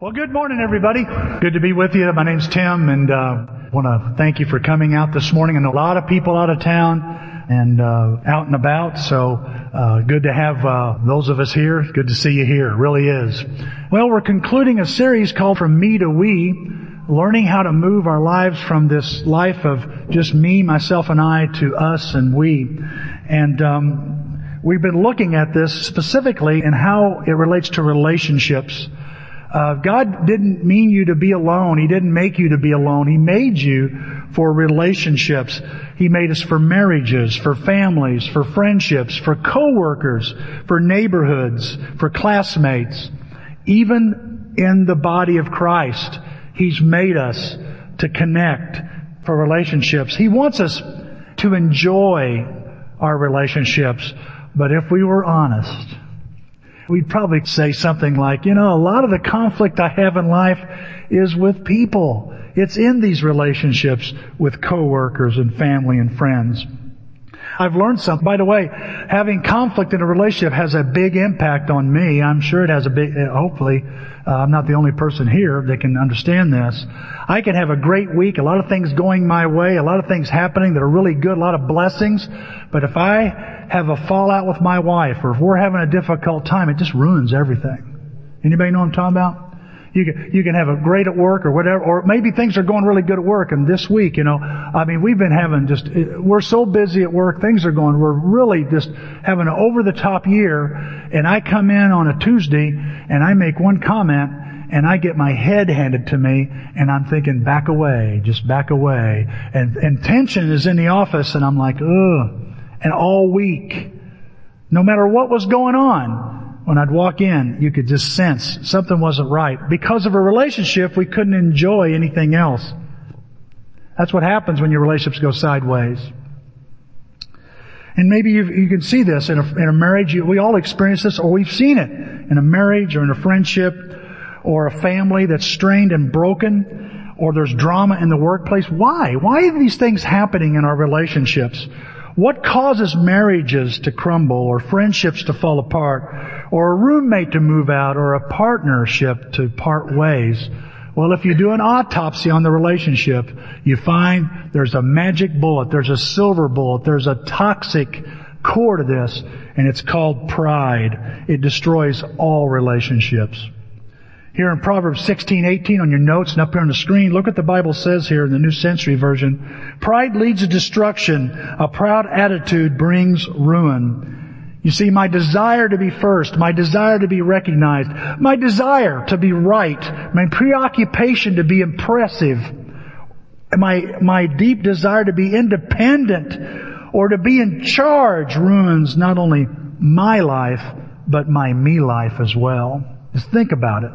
Well, good morning, everybody. Good to be with you. My name's Tim, and uh, want to thank you for coming out this morning. And a lot of people out of town and uh, out and about. So uh, good to have uh, those of us here. Good to see you here. It really is. Well, we're concluding a series called "From Me to We," learning how to move our lives from this life of just me, myself, and I to us and we. And um, we've been looking at this specifically and how it relates to relationships. Uh, God didn't mean you to be alone. He didn't make you to be alone. He made you for relationships. He made us for marriages, for families, for friendships, for coworkers, for neighborhoods, for classmates. Even in the body of Christ, He's made us to connect for relationships. He wants us to enjoy our relationships. But if we were honest, we'd probably say something like, you know, a lot of the conflict I have in life is with people. It's in these relationships with coworkers and family and friends. I've learned something. By the way, having conflict in a relationship has a big impact on me. I'm sure it has a big, hopefully, uh, I'm not the only person here that can understand this. I can have a great week, a lot of things going my way, a lot of things happening that are really good, a lot of blessings. But if I have a fallout with my wife or if we're having a difficult time, it just ruins everything. Anybody know what I'm talking about? You can, you can have a great at work or whatever, or maybe things are going really good at work and this week, you know, I mean, we've been having just, we're so busy at work, things are going, we're really just having an over the top year and I come in on a Tuesday and I make one comment and I get my head handed to me and I'm thinking back away, just back away. And, and tension is in the office and I'm like, ugh. And all week, no matter what was going on, when I'd walk in, you could just sense something wasn't right. Because of a relationship, we couldn't enjoy anything else. That's what happens when your relationships go sideways. And maybe you can see this in a, in a marriage. we all experience this, or we've seen it in a marriage, or in a friendship, or a family that's strained and broken, or there's drama in the workplace. Why? Why are these things happening in our relationships? What causes marriages to crumble or friendships to fall apart or a roommate to move out or a partnership to part ways? Well, if you do an autopsy on the relationship, you find there's a magic bullet, there's a silver bullet, there's a toxic core to this, and it's called pride. It destroys all relationships. Here in Proverbs 16, 18 on your notes and up here on the screen, look what the Bible says here in the New Century Version. Pride leads to destruction. A proud attitude brings ruin. You see, my desire to be first, my desire to be recognized, my desire to be right, my preoccupation to be impressive, my, my deep desire to be independent or to be in charge ruins not only my life, but my me life as well. Just think about it.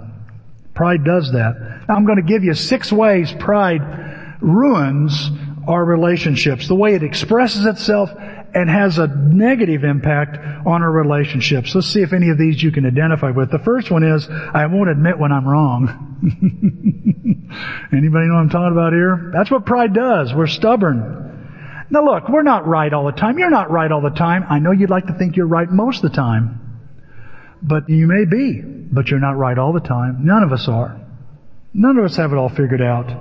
Pride does that. Now I'm going to give you six ways pride ruins our relationships. The way it expresses itself and has a negative impact on our relationships. Let's see if any of these you can identify with. The first one is, I won't admit when I'm wrong. Anybody know what I'm talking about here? That's what pride does. We're stubborn. Now look, we're not right all the time. You're not right all the time. I know you'd like to think you're right most of the time. But you may be, but you're not right all the time. None of us are. None of us have it all figured out.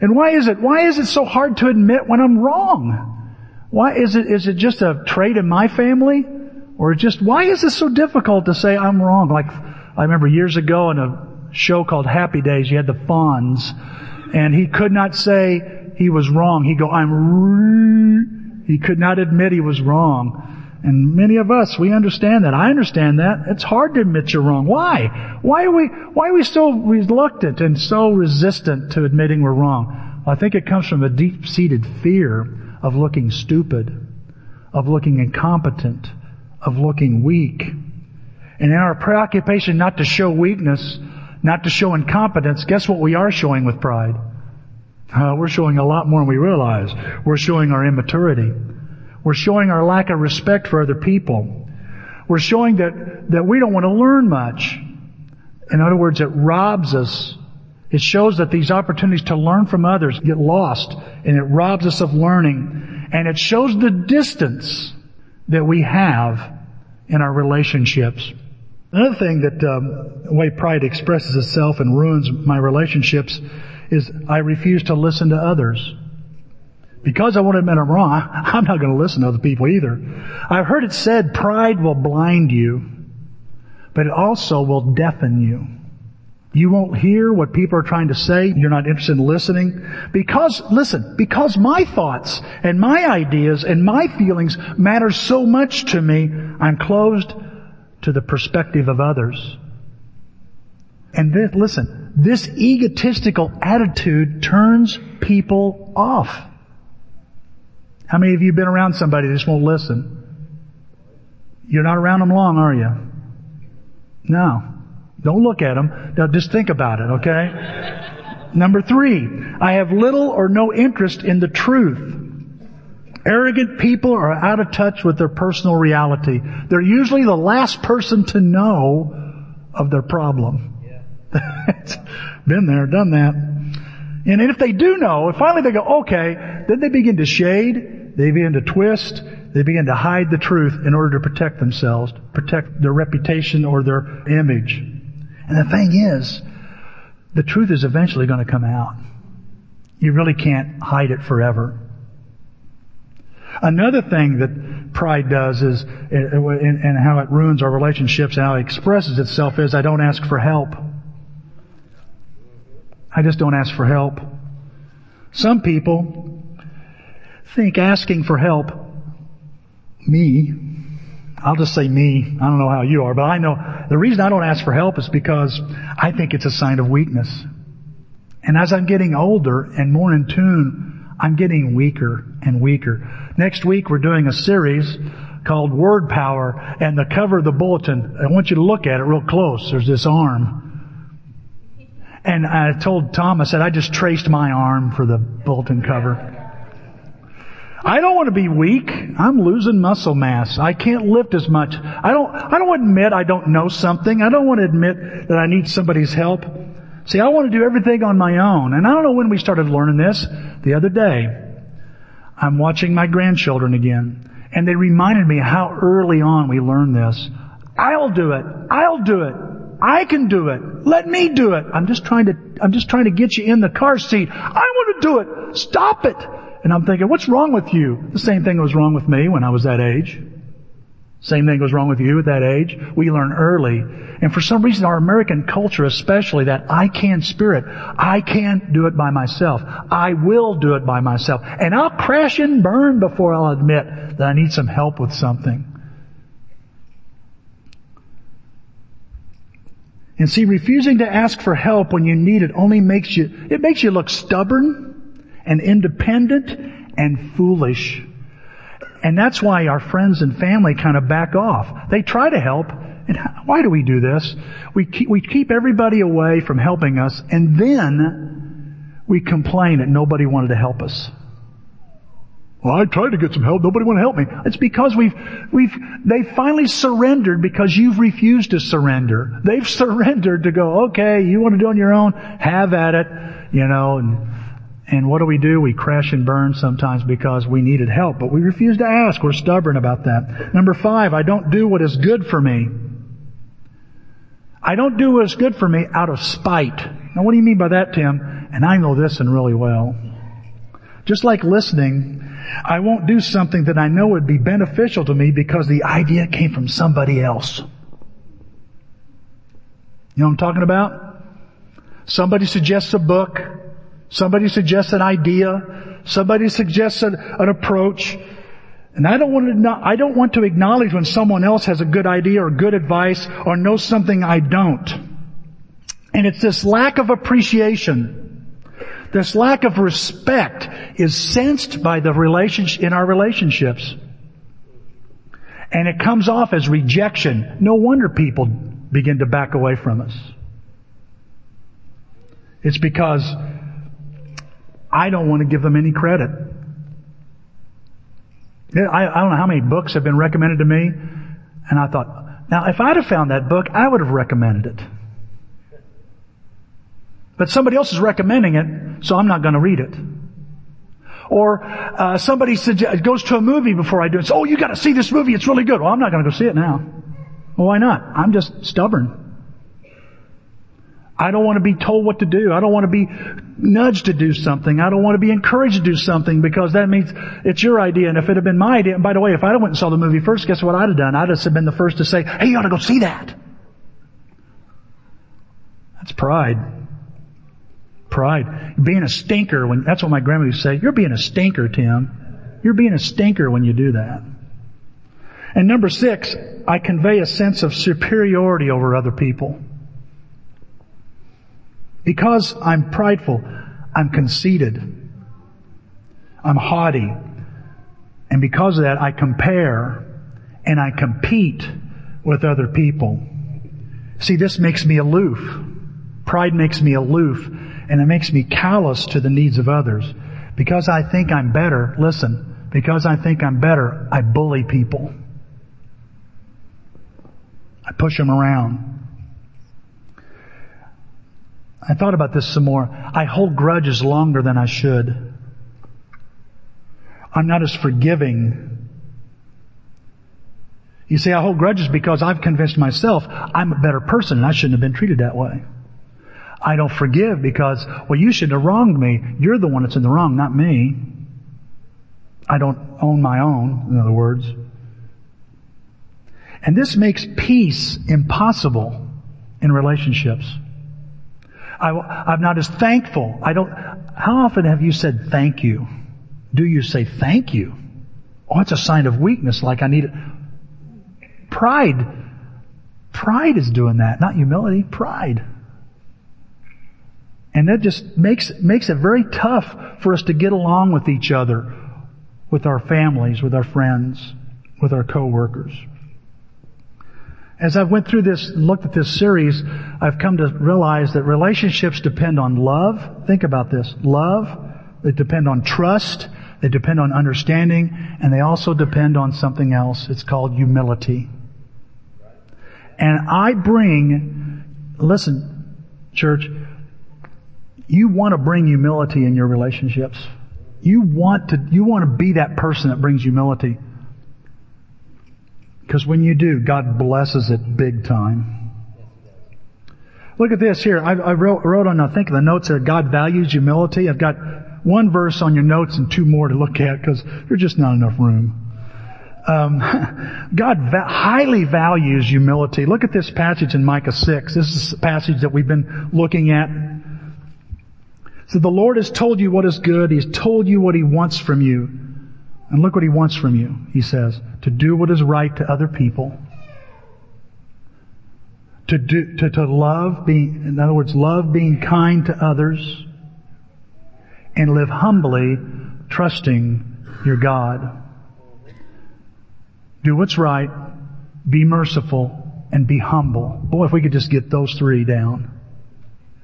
And why is it, why is it so hard to admit when I'm wrong? Why is it, is it just a trait in my family? Or just, why is it so difficult to say I'm wrong? Like, I remember years ago in a show called Happy Days, you had the Fonz, and he could not say he was wrong. He'd go, I'm, he could not admit he was wrong. And many of us, we understand that. I understand that. It's hard to admit you're wrong. Why? Why are we, why are we so reluctant and so resistant to admitting we're wrong? I think it comes from a deep-seated fear of looking stupid, of looking incompetent, of looking weak. And in our preoccupation not to show weakness, not to show incompetence, guess what we are showing with pride? Uh, we're showing a lot more than we realize. We're showing our immaturity. We're showing our lack of respect for other people. We're showing that, that we don't want to learn much. In other words, it robs us. It shows that these opportunities to learn from others get lost and it robs us of learning. And it shows the distance that we have in our relationships. Another thing that um, the way pride expresses itself and ruins my relationships is I refuse to listen to others. Because I want to admit I'm wrong, I'm not going to listen to other people either. I've heard it said pride will blind you, but it also will deafen you. You won't hear what people are trying to say. You're not interested in listening. Because, listen, because my thoughts and my ideas and my feelings matter so much to me, I'm closed to the perspective of others. And this, listen, this egotistical attitude turns people off. How many of you have been around somebody that just won't listen? You're not around them long, are you? No. Don't look at them. Now just think about it, okay? Number three, I have little or no interest in the truth. Arrogant people are out of touch with their personal reality. They're usually the last person to know of their problem. Been there, done that. And if they do know, if finally they go, okay, then they begin to shade, they begin to twist, they begin to hide the truth in order to protect themselves, protect their reputation or their image. And the thing is, the truth is eventually going to come out. You really can't hide it forever. Another thing that pride does is, and how it ruins our relationships and how it expresses itself is, I don't ask for help. I just don't ask for help. Some people think asking for help, me, I'll just say me, I don't know how you are, but I know the reason I don't ask for help is because I think it's a sign of weakness. And as I'm getting older and more in tune, I'm getting weaker and weaker. Next week we're doing a series called Word Power and the cover of the bulletin, I want you to look at it real close. There's this arm. And I told Tom, I said, I just traced my arm for the bulletin cover. I don't want to be weak. I'm losing muscle mass. I can't lift as much. I don't, I don't want to admit I don't know something. I don't want to admit that I need somebody's help. See, I want to do everything on my own. And I don't know when we started learning this. The other day, I'm watching my grandchildren again. And they reminded me how early on we learned this. I'll do it. I'll do it. I can do it. Let me do it. I'm just trying to, I'm just trying to get you in the car seat. I want to do it. Stop it. And I'm thinking, what's wrong with you? The same thing was wrong with me when I was that age. Same thing was wrong with you at that age. We learn early. And for some reason, our American culture especially, that I can spirit. I can't do it by myself. I will do it by myself. And I'll crash and burn before I'll admit that I need some help with something. And see, refusing to ask for help when you need it only makes you, it makes you look stubborn and independent and foolish. And that's why our friends and family kind of back off. They try to help. And why do we do this? We keep, we keep everybody away from helping us and then we complain that nobody wanted to help us. Well, I tried to get some help. Nobody wanted to help me. It's because we've, we've, they finally surrendered because you've refused to surrender. They've surrendered to go, okay, you want to do on your own? Have at it. You know, and, and what do we do? We crash and burn sometimes because we needed help, but we refuse to ask. We're stubborn about that. Number five, I don't do what is good for me. I don't do what is good for me out of spite. Now what do you mean by that, Tim? And I know this and really well. Just like listening, I won't do something that I know would be beneficial to me because the idea came from somebody else. You know what I'm talking about? Somebody suggests a book. Somebody suggests an idea. Somebody suggests an, an approach. And I don't want to, I don't want to acknowledge when someone else has a good idea or good advice or knows something I don't. And it's this lack of appreciation this lack of respect is sensed by the relationship, in our relationships. And it comes off as rejection. No wonder people begin to back away from us. It's because I don't want to give them any credit. I, I don't know how many books have been recommended to me, and I thought, now if I'd have found that book, I would have recommended it. But somebody else is recommending it, so I'm not going to read it. Or uh, somebody suggest, goes to a movie before I do it. Says, oh, you got to see this movie. It's really good. Well, I'm not going to go see it now. Well, why not? I'm just stubborn. I don't want to be told what to do. I don't want to be nudged to do something. I don't want to be encouraged to do something because that means it's your idea. And if it had been my idea, and by the way, if I went and saw the movie first, guess what I'd have done? I'd have been the first to say, hey, you ought to go see that. That's pride. Pride. Being a stinker when, that's what my grandma used to say. You're being a stinker, Tim. You're being a stinker when you do that. And number six, I convey a sense of superiority over other people. Because I'm prideful, I'm conceited. I'm haughty. And because of that, I compare and I compete with other people. See, this makes me aloof. Pride makes me aloof and it makes me callous to the needs of others. Because I think I'm better, listen, because I think I'm better, I bully people. I push them around. I thought about this some more. I hold grudges longer than I should. I'm not as forgiving. You see, I hold grudges because I've convinced myself I'm a better person and I shouldn't have been treated that way. I don't forgive because, well, you should have wronged me. You're the one that's in the wrong, not me. I don't own my own, in other words. And this makes peace impossible in relationships. I, am not as thankful. I don't, how often have you said thank you? Do you say thank you? Oh, it's a sign of weakness, like I need it. Pride. Pride is doing that, not humility, pride. And that just makes, makes it very tough for us to get along with each other, with our families, with our friends, with our coworkers. As I've went through this looked at this series, I've come to realize that relationships depend on love. Think about this. Love. They depend on trust. They depend on understanding. And they also depend on something else. It's called humility. And I bring, listen, church, you want to bring humility in your relationships. You want to, you want to be that person that brings humility. Because when you do, God blesses it big time. Look at this here. I, I wrote, wrote, on, I think the notes there, God values humility. I've got one verse on your notes and two more to look at because there's just not enough room. Um, God va- highly values humility. Look at this passage in Micah 6. This is a passage that we've been looking at. So the Lord has told you what is good. He's told you what He wants from you. And look what he wants from you, he says, to do what is right to other people. To do, to, to love being, in other words, love being kind to others and live humbly, trusting your God. Do what's right, be merciful, and be humble. Boy, if we could just get those three down.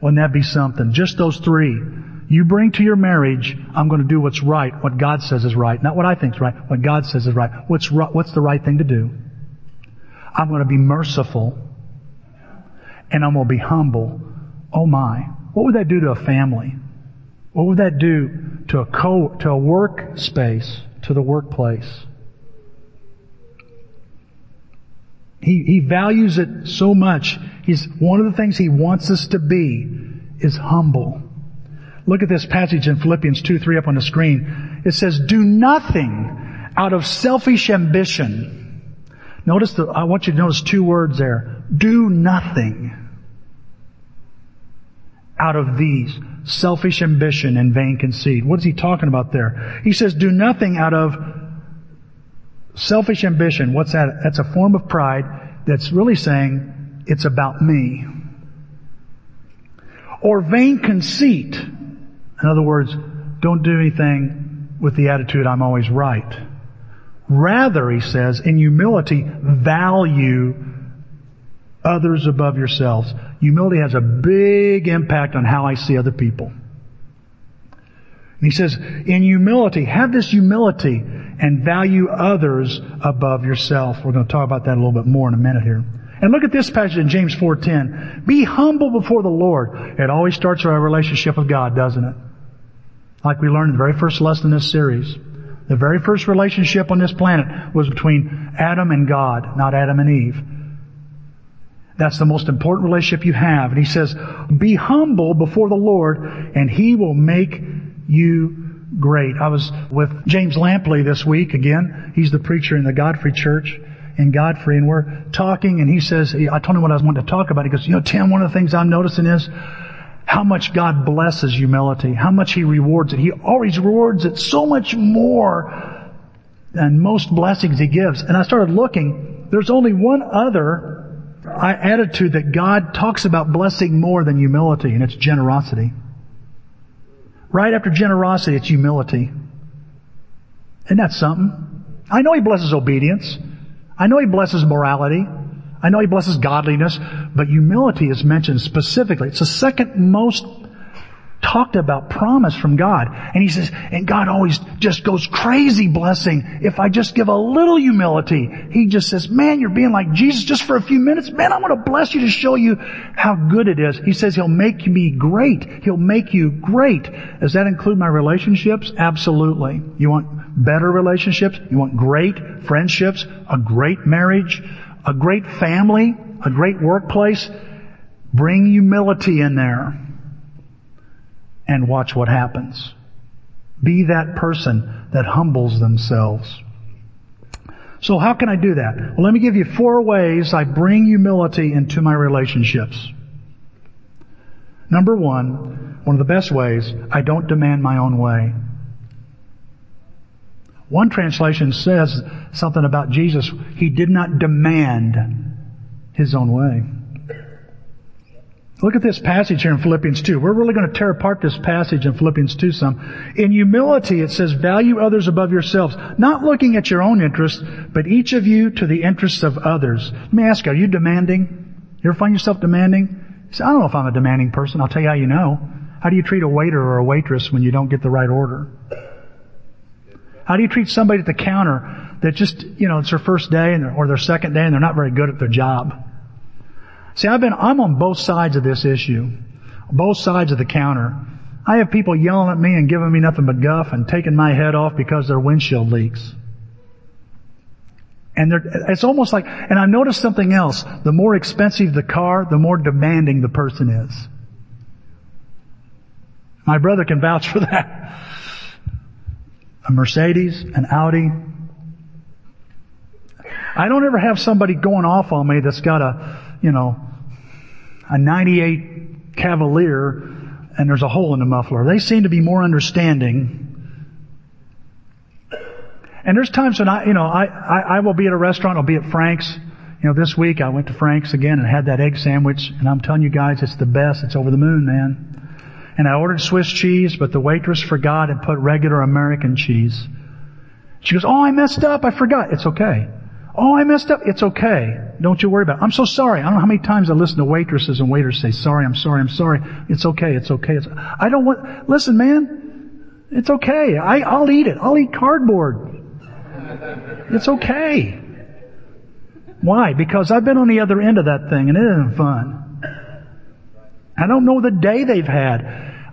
Wouldn't that be something? Just those three you bring to your marriage, I'm going to do what's right, what God says is right, not what I think is right, what God says is right. What's what's the right thing to do? I'm going to be merciful, and I'm going to be humble. Oh my, what would that do to a family? What would that do to a co to a work space, to the workplace? He, he values it so much. He's, one of the things he wants us to be is humble. Look at this passage in Philippians 2, 3 up on the screen. It says, do nothing out of selfish ambition. Notice the, I want you to notice two words there. Do nothing out of these. Selfish ambition and vain conceit. What is he talking about there? He says, do nothing out of selfish ambition. What's that? That's a form of pride that's really saying, it's about me. Or vain conceit. In other words, don't do anything with the attitude, I'm always right. Rather, he says, in humility, value others above yourselves. Humility has a big impact on how I see other people. And he says, in humility, have this humility and value others above yourself. We're going to talk about that a little bit more in a minute here. And look at this passage in James 4.10. Be humble before the Lord. It always starts with our relationship with God, doesn't it? Like we learned in the very first lesson in this series. The very first relationship on this planet was between Adam and God, not Adam and Eve. That's the most important relationship you have. And he says, be humble before the Lord and he will make you great. I was with James Lampley this week again. He's the preacher in the Godfrey Church in Godfrey and we're talking and he says, I told him what I was wanting to talk about. He goes, you know, Tim, one of the things I'm noticing is how much God blesses humility, how much He rewards it. He always rewards it so much more than most blessings He gives. And I started looking, there's only one other uh, attitude that God talks about blessing more than humility, and it's generosity. Right after generosity, it's humility. Isn't that something? I know He blesses obedience. I know He blesses morality. I know He blesses godliness, but humility is mentioned specifically. It's the second most talked about promise from God. And he says, and God always just goes crazy blessing if I just give a little humility. He just says, man, you're being like Jesus just for a few minutes. Man, I'm going to bless you to show you how good it is. He says he'll make me great. He'll make you great. Does that include my relationships? Absolutely. You want better relationships? You want great friendships? A great marriage? A great family? A great workplace? Bring humility in there and watch what happens. Be that person that humbles themselves. So how can I do that? Well, let me give you four ways I bring humility into my relationships. Number one, one of the best ways, I don't demand my own way. One translation says something about Jesus. He did not demand his own way. Look at this passage here in Philippians 2. We're really going to tear apart this passage in Philippians 2 some. In humility, it says, value others above yourselves, not looking at your own interests, but each of you to the interests of others. Let me ask you, are you demanding? You ever find yourself demanding? You say, I don't know if I'm a demanding person. I'll tell you how you know. How do you treat a waiter or a waitress when you don't get the right order? How do you treat somebody at the counter that just, you know, it's their first day or their second day and they're not very good at their job? See, I've been, I'm on both sides of this issue. Both sides of the counter. I have people yelling at me and giving me nothing but guff and taking my head off because their windshield leaks. And it's almost like, and I noticed something else. The more expensive the car, the more demanding the person is. My brother can vouch for that. A Mercedes, an Audi. I don't ever have somebody going off on me that's got a, you know, a 98 Cavalier and there's a hole in the muffler. They seem to be more understanding. And there's times when I, you know, I, I, I will be at a restaurant, I'll be at Frank's. You know, this week I went to Frank's again and had that egg sandwich and I'm telling you guys, it's the best. It's over the moon, man. And I ordered Swiss cheese, but the waitress forgot and put regular American cheese. She goes, oh, I messed up. I forgot. It's okay. Oh, I messed up. It's okay. Don't you worry about it. I'm so sorry. I don't know how many times I listen to waitresses and waiters say, sorry, I'm sorry, I'm sorry. It's okay, it's okay. It's, I don't want, listen man, it's okay. I, I'll eat it. I'll eat cardboard. It's okay. Why? Because I've been on the other end of that thing and it isn't fun. I don't know the day they've had.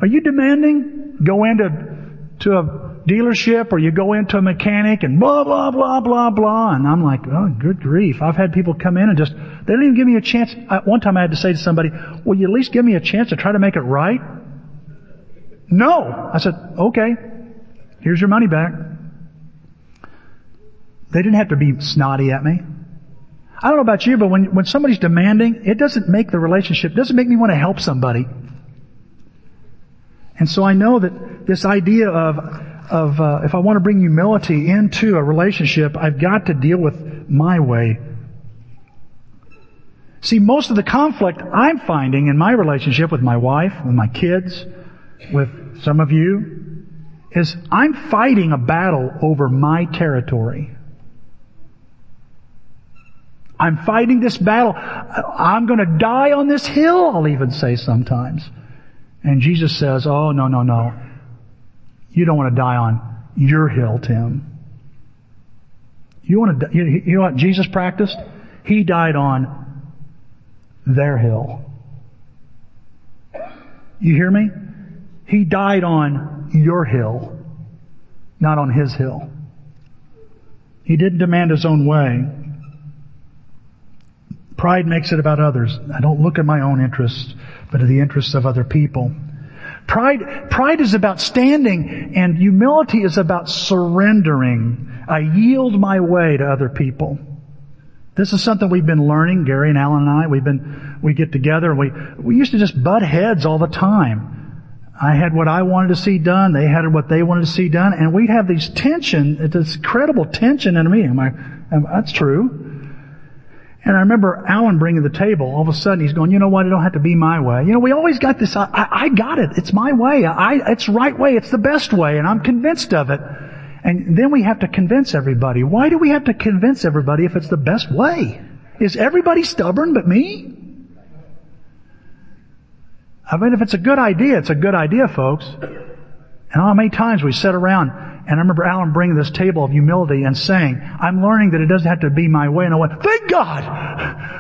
Are you demanding? Go into to a dealership or you go into a mechanic and blah, blah, blah, blah, blah. And I'm like, oh, good grief. I've had people come in and just, they don't even give me a chance. I, one time I had to say to somebody, will you at least give me a chance to try to make it right? No. I said, okay. Here's your money back. They didn't have to be snotty at me. I don't know about you, but when, when somebody's demanding, it doesn't make the relationship, doesn't make me want to help somebody. And so I know that this idea of of uh, if I want to bring humility into a relationship, I've got to deal with my way. See, most of the conflict I'm finding in my relationship with my wife, with my kids, with some of you, is I'm fighting a battle over my territory. I'm fighting this battle. I'm going to die on this hill, I'll even say sometimes. And Jesus says, oh, no, no, no. You don't want to die on your hill, Tim. You want to, you know what Jesus practiced? He died on their hill. You hear me? He died on your hill, not on his hill. He didn't demand his own way. Pride makes it about others. I don't look at my own interests, but at the interests of other people. Pride, pride is about standing and humility is about surrendering. I yield my way to other people. This is something we've been learning, Gary and Alan and I. We've been, we get together and we, we used to just butt heads all the time. I had what I wanted to see done. They had what they wanted to see done. And we'd have these tension, this incredible tension in a meeting. I, that's true. And I remember Alan bringing the table. All of a sudden he's going, you know what? It don't have to be my way. You know, we always got this, I, I got it. It's my way. I, it's right way. It's the best way. And I'm convinced of it. And then we have to convince everybody. Why do we have to convince everybody if it's the best way? Is everybody stubborn but me? I mean, if it's a good idea, it's a good idea, folks. And how many times we sit around, and I remember Alan bringing this table of humility and saying, I'm learning that it doesn't have to be my way. And I went, thank God!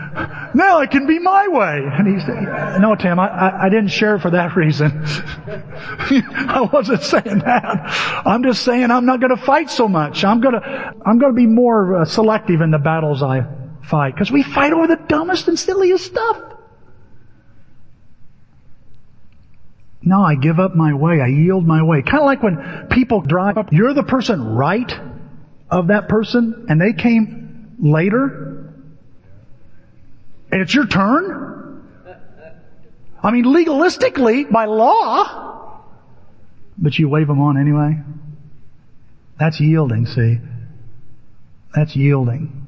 Now it can be my way. And he said, no, Tim, I, I, I didn't share for that reason. I wasn't saying that. I'm just saying I'm not going to fight so much. I'm going to, I'm going to be more uh, selective in the battles I fight. Because we fight over the dumbest and silliest stuff. No, I give up my way. I yield my way. Kind of like when people drive up, you're the person right of that person and they came later and it's your turn? I mean, legalistically, by law, but you wave them on anyway? That's yielding, see? That's yielding.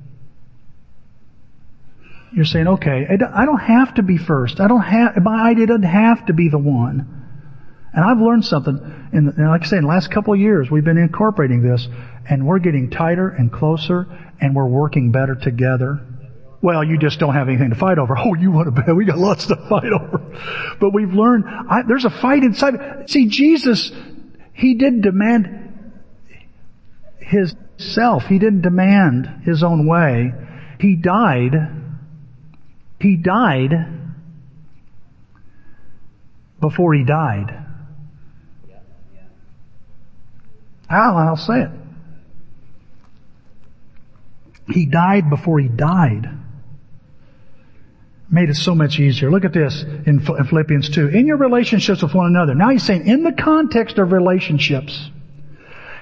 You're saying, okay, I don't have to be first. I don't have, my idea doesn't have to be the one. And I've learned something, in the, like I say, in the last couple of years, we've been incorporating this, and we're getting tighter and closer, and we're working better together. Well, you just don't have anything to fight over. Oh, you want to bet? We got lots to fight over. But we've learned, I, there's a fight inside. See, Jesus, He didn't demand His self. He didn't demand His own way. He died. He died before He died. I'll, I'll say it. He died before He died made it so much easier. Look at this in Philippians 2. In your relationships with one another. Now he's saying in the context of relationships,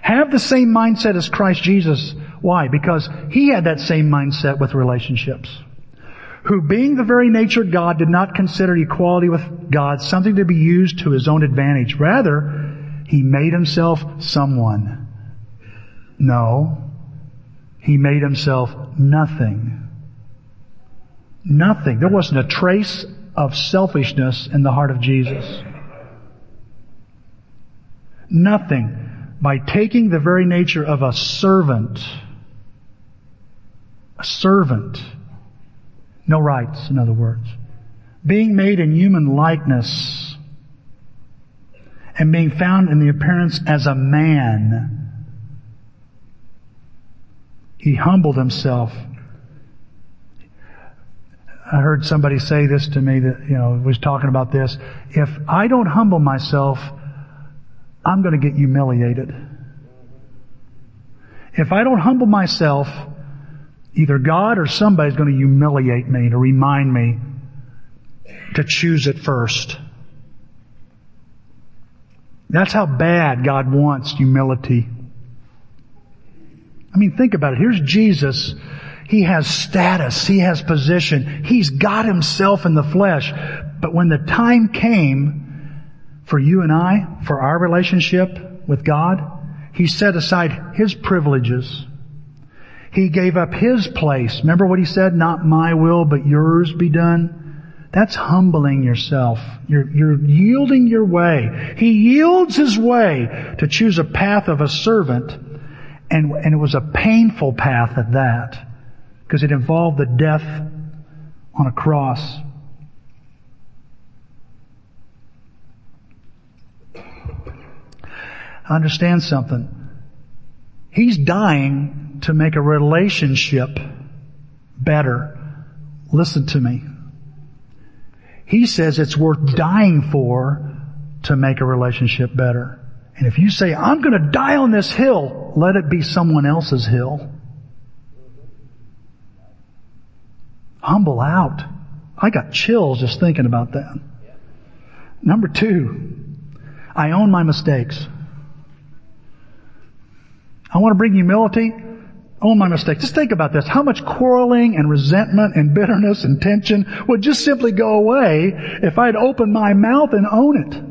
have the same mindset as Christ Jesus. Why? Because he had that same mindset with relationships. Who being the very nature of God did not consider equality with God something to be used to his own advantage. Rather, he made himself someone. No. He made himself nothing Nothing. There wasn't a trace of selfishness in the heart of Jesus. Nothing. By taking the very nature of a servant, a servant, no rights, in other words, being made in human likeness, and being found in the appearance as a man, he humbled himself I heard somebody say this to me that, you know, was talking about this. If I don't humble myself, I'm going to get humiliated. If I don't humble myself, either God or somebody's going to humiliate me to remind me to choose it first. That's how bad God wants humility. I mean, think about it. Here's Jesus he has status. He has position. He's got himself in the flesh. But when the time came for you and I, for our relationship with God, he set aside his privileges. He gave up his place. Remember what he said? Not my will, but yours be done. That's humbling yourself. You're, you're yielding your way. He yields his way to choose a path of a servant, and, and it was a painful path at that because it involved the death on a cross. I Understand something. He's dying to make a relationship better. Listen to me. He says it's worth dying for to make a relationship better. And if you say, I'm gonna die on this hill, let it be someone else's hill. Humble out. I got chills just thinking about that. Number two, I own my mistakes. I want to bring humility. Own my mistake. Just think about this. How much quarreling and resentment and bitterness and tension would just simply go away if I'd open my mouth and own it.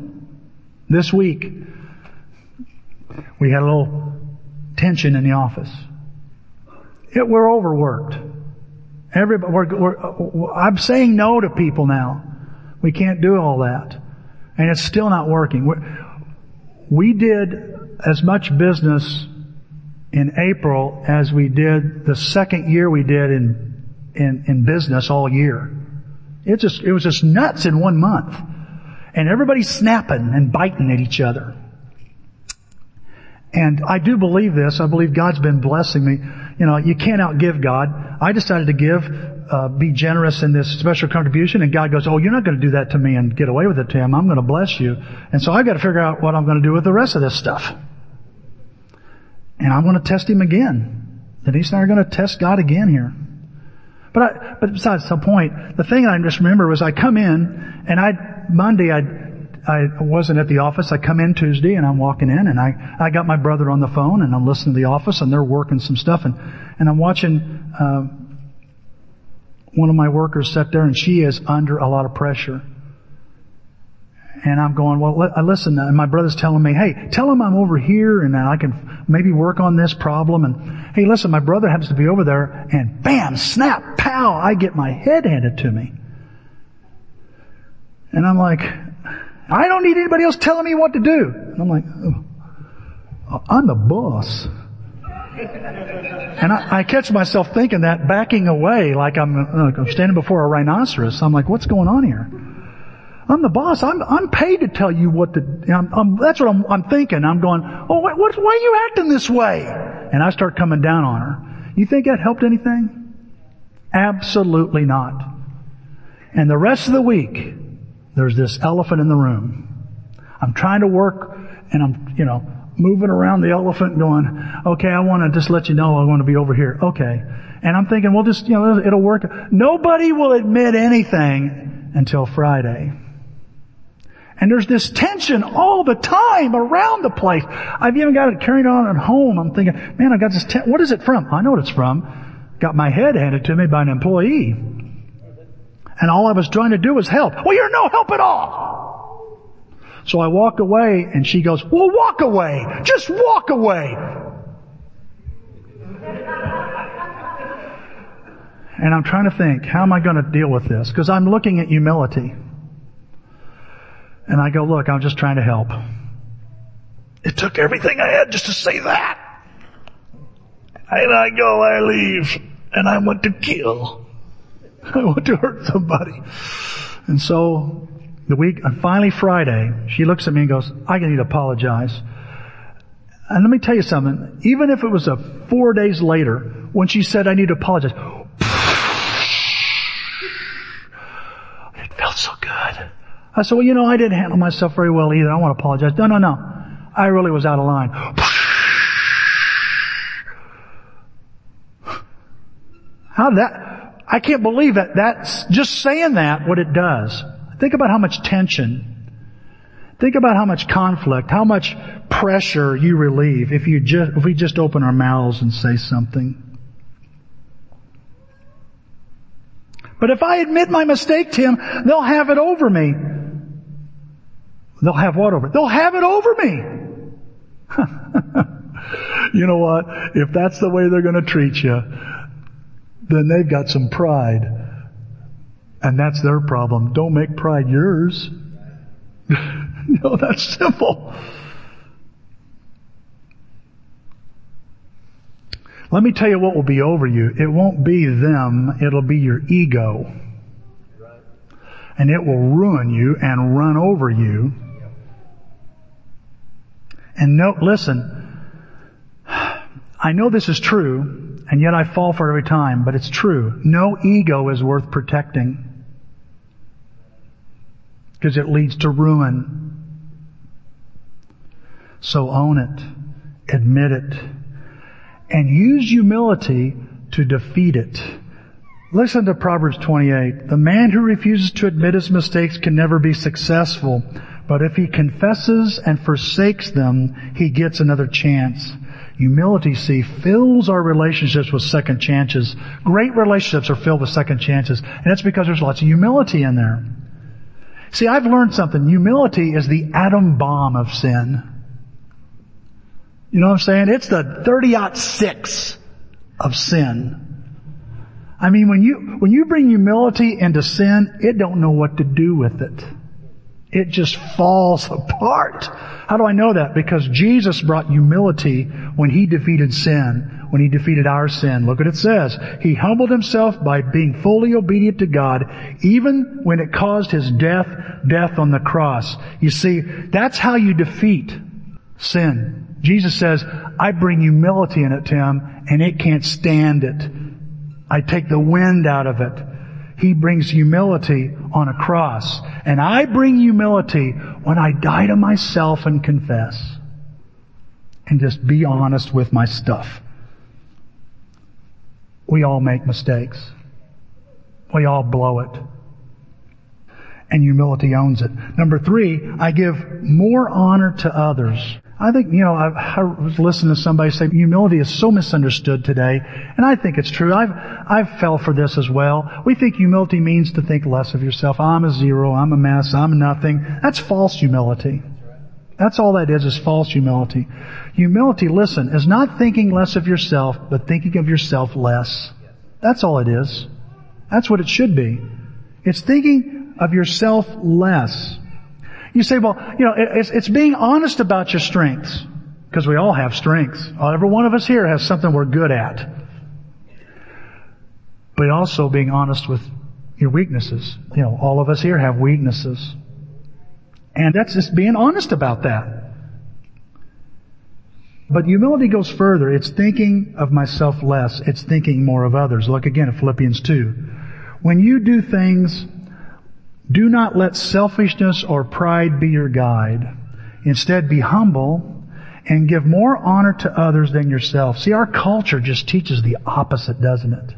This week, we had a little tension in the office. It, we're overworked. Everybody, we're, we're, I'm saying no to people now. We can't do all that. And it's still not working. we we did as much business in April as we did the second year we did in, in, in business all year. It just, it was just nuts in one month. And everybody's snapping and biting at each other. And I do believe this. I believe God's been blessing me. You know, you can't outgive God. I decided to give, uh, be generous in this special contribution, and God goes, "Oh, you're not going to do that to me and get away with it, Tim. I'm going to bless you." And so I've got to figure out what I'm going to do with the rest of this stuff. And I'm going to test him again. Denise and I are going to test God again here. But I, but besides the point, the thing I just remember was I come in and I Monday I I wasn't at the office. I come in Tuesday and I'm walking in and I, I got my brother on the phone and I'm listening to the office and they're working some stuff and, and I'm watching, uh, one of my workers sit there and she is under a lot of pressure. And I'm going, well, I uh, listen, and my brother's telling me, hey, tell him I'm over here and I can maybe work on this problem. And hey, listen, my brother happens to be over there and bam, snap, pow, I get my head handed to me. And I'm like, I don't need anybody else telling me what to do. And I'm like, oh, uh, I'm the boss. And I, I, catch myself thinking that, backing away like I'm, like I'm standing before a rhinoceros. I'm like, what's going on here? I'm the boss. I'm, I'm paid to tell you what to, I'm, I'm, that's what I'm, I'm, thinking. I'm going, oh, what, what, why are you acting this way? And I start coming down on her. You think that helped anything? Absolutely not. And the rest of the week, there's this elephant in the room. I'm trying to work and I'm, you know, moving around the elephant going, okay, I want to just let you know I want to be over here. Okay. And I'm thinking, well, just, you know, it'll work. Nobody will admit anything until Friday. And there's this tension all the time around the place. I've even got it carried on at home. I'm thinking, man, I got this, ten- what is it from? I know what it's from. Got my head handed to me by an employee. And all I was trying to do was help. Well, you're no help at all. So I walk away and she goes, well, walk away. Just walk away. And I'm trying to think, how am I going to deal with this? Because I'm looking at humility. And I go, look, I'm just trying to help. It took everything I had just to say that. And I go, I leave, and I want to kill. I want to hurt somebody. And so, the week, and finally Friday, she looks at me and goes, I need to apologize. And let me tell you something, even if it was a four days later, when she said I need to apologize, it felt so good. I said, well, you know, I didn't handle myself very well either. I want to apologize. No, no, no. I really was out of line. How that, I can't believe that that's just saying that what it does. Think about how much tension, think about how much conflict, how much pressure you relieve if you just, if we just open our mouths and say something. But if I admit my mistake, to him, they'll have it over me. They'll have what over? They'll have it over me. you know what? If that's the way they're going to treat you, then they've got some pride. And that's their problem. Don't make pride yours. no, that's simple. Let me tell you what will be over you. It won't be them, it'll be your ego. And it will ruin you and run over you and listen, I know this is true, and yet I fall for it every time, but it's true. No ego is worth protecting. Because it leads to ruin. So own it. Admit it. And use humility to defeat it. Listen to Proverbs 28. The man who refuses to admit his mistakes can never be successful, but if he confesses and forsakes them, he gets another chance. Humility, see, fills our relationships with second chances. Great relationships are filled with second chances, and that's because there's lots of humility in there. See, I've learned something. Humility is the atom bomb of sin. You know what I'm saying? It's the 30 6 of sin. I mean, when you, when you bring humility into sin, it don't know what to do with it. It just falls apart. How do I know that? Because Jesus brought humility when He defeated sin, when He defeated our sin. Look what it says. He humbled Himself by being fully obedient to God, even when it caused His death, death on the cross. You see, that's how you defeat sin. Jesus says, I bring humility in it, Tim, and it can't stand it. I take the wind out of it. He brings humility on a cross. And I bring humility when I die to myself and confess. And just be honest with my stuff. We all make mistakes. We all blow it. And humility owns it. Number three, I give more honor to others. I think, you know, I, I, was listening to somebody say humility is so misunderstood today, and I think it's true. I've, I've fell for this as well. We think humility means to think less of yourself. I'm a zero, I'm a mess, I'm nothing. That's false humility. That's all that is, is false humility. Humility, listen, is not thinking less of yourself, but thinking of yourself less. That's all it is. That's what it should be. It's thinking of yourself less. You say, well, you know, it's, it's being honest about your strengths. Because we all have strengths. Every one of us here has something we're good at. But also being honest with your weaknesses. You know, all of us here have weaknesses. And that's just being honest about that. But humility goes further. It's thinking of myself less. It's thinking more of others. Look again at Philippians 2. When you do things do not let selfishness or pride be your guide. Instead, be humble and give more honor to others than yourself. See, our culture just teaches the opposite, doesn't it?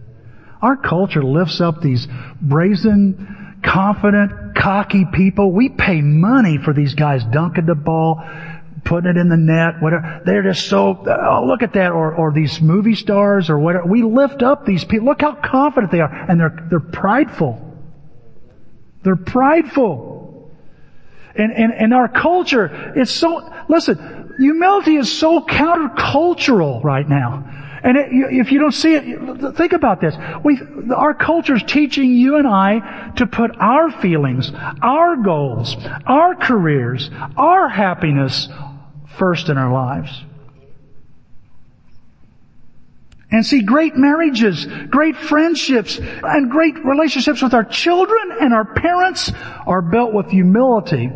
Our culture lifts up these brazen, confident, cocky people. We pay money for these guys dunking the ball, putting it in the net, whatever. They're just so, oh, look at that. Or, or these movie stars or whatever. We lift up these people. Look how confident they are. And they're, they're prideful. They're prideful. And, and, and our culture, it's so, listen, humility is so countercultural right now. And it, if you don't see it, think about this. We, our culture is teaching you and I to put our feelings, our goals, our careers, our happiness first in our lives. And see, great marriages, great friendships, and great relationships with our children and our parents are built with humility,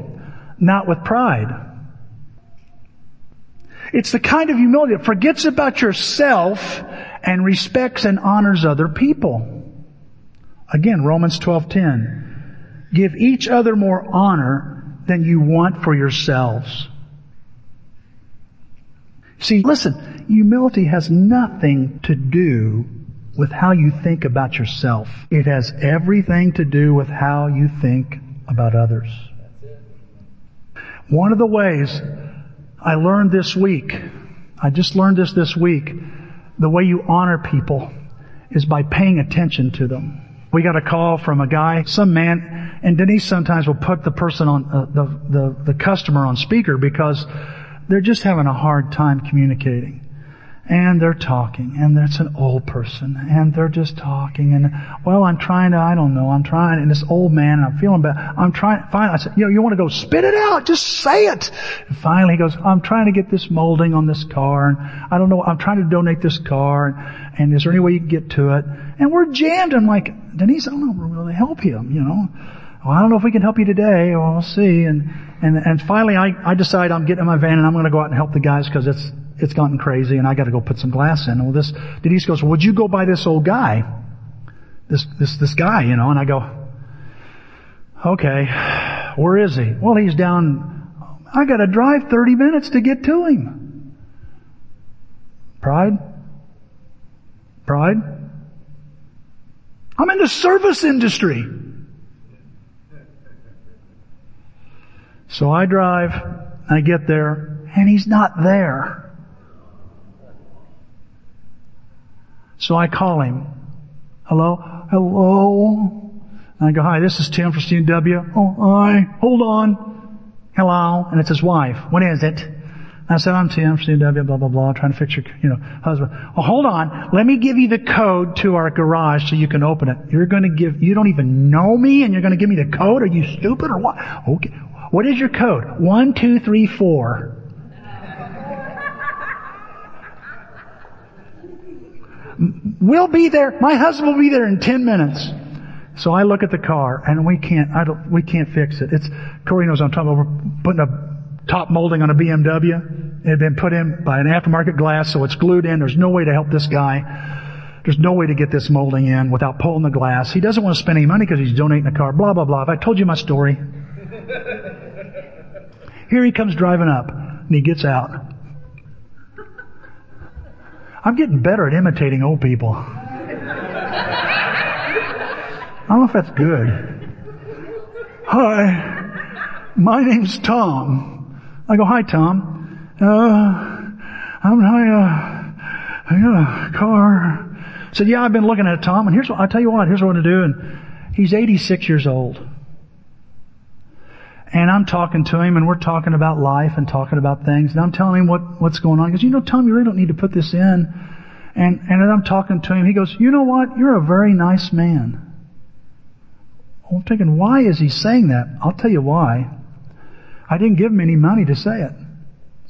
not with pride. It's the kind of humility that forgets about yourself and respects and honors other people. Again, Romans 12:10. Give each other more honor than you want for yourselves. See, listen, humility has nothing to do with how you think about yourself. It has everything to do with how you think about others. One of the ways I learned this week, I just learned this this week, the way you honor people is by paying attention to them. We got a call from a guy, some man, and Denise sometimes will put the person on, uh, the, the, the customer on speaker because they're just having a hard time communicating. And they're talking, and it's an old person, and they're just talking, and, well, I'm trying to, I don't know, I'm trying, and this old man, and I'm feeling bad, I'm trying, finally, I said, you know, you want to go spit it out, just say it! And finally he goes, I'm trying to get this molding on this car, and I don't know, I'm trying to donate this car, and, and is there any way you can get to it? And we're jammed, I'm like, Denise, I don't know, we're really help him, you know? Well, I don't know if we can help you today, well, we'll see, and, and, and finally I, I decide I'm getting in my van and I'm going to go out and help the guys because it's, it's gotten crazy and I got to go put some glass in. Well, this, Denise goes, would you go by this old guy? This, this, this guy, you know, and I go, okay, where is he? Well, he's down, I got to drive 30 minutes to get to him. Pride? Pride? I'm in the service industry. So I drive, I get there, and he's not there. So I call him. Hello? Hello? And I go, hi, this is Tim from CW. Oh, hi. Hold on. Hello? And it's his wife. What is it? I said, I'm Tim from CW, blah, blah, blah, trying to fix your, you know, husband. Well, hold on. Let me give you the code to our garage so you can open it. You're gonna give, you don't even know me and you're gonna give me the code? Are you stupid or what? Okay. What is your code? One, two, three, four. We'll be there. My husband will be there in ten minutes. So I look at the car and we can't, I don't, we can't fix it. It's, Corey knows I'm talking about putting a top molding on a BMW. It had been put in by an aftermarket glass, so it's glued in. There's no way to help this guy. There's no way to get this molding in without pulling the glass. He doesn't want to spend any money because he's donating the car, blah, blah, blah. I told you my story. Here he comes driving up and he gets out. I'm getting better at imitating old people. I don't know if that's good. Hi, my name's Tom. I go, hi Tom. Uh, I'm, I, uh, I got a car. I said, yeah, I've been looking at it, Tom, and here's what, I'll tell you what, here's what I'm gonna do. And he's 86 years old. And I'm talking to him and we're talking about life and talking about things and I'm telling him what, what's going on. He goes, you know, Tom, you really don't need to put this in. And, and I'm talking to him, he goes, you know what? You're a very nice man. I'm thinking, why is he saying that? I'll tell you why. I didn't give him any money to say it.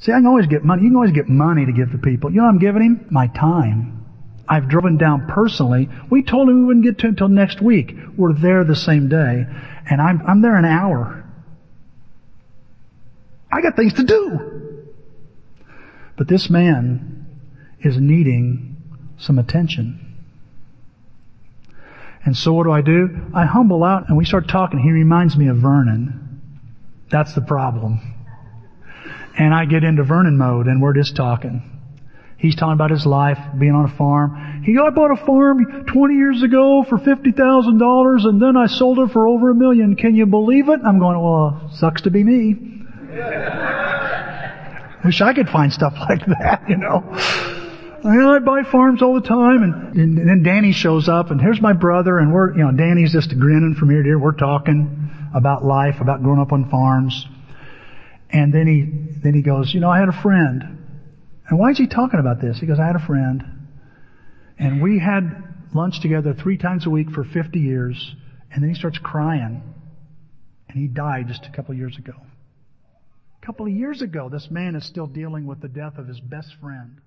See, I can always get money. You can always get money to give to people. You know what I'm giving him? My time. I've driven down personally. We told him we wouldn't get to until next week. We're there the same day. And I'm, I'm there an hour. I got things to do. But this man is needing some attention. And so what do I do? I humble out and we start talking. He reminds me of Vernon. That's the problem. And I get into Vernon mode and we're just talking. He's talking about his life, being on a farm. He, I bought a farm 20 years ago for $50,000 and then I sold it for over a million. Can you believe it? I'm going, well, sucks to be me. Wish I could find stuff like that, you know. I buy farms all the time, and, and, and then Danny shows up, and here's my brother, and we're, you know, Danny's just grinning from ear to ear. We're talking about life, about growing up on farms. And then he, then he goes, you know, I had a friend. And why is he talking about this? He goes, I had a friend, and we had lunch together three times a week for 50 years, and then he starts crying. And he died just a couple years ago. A couple of years ago, this man is still dealing with the death of his best friend.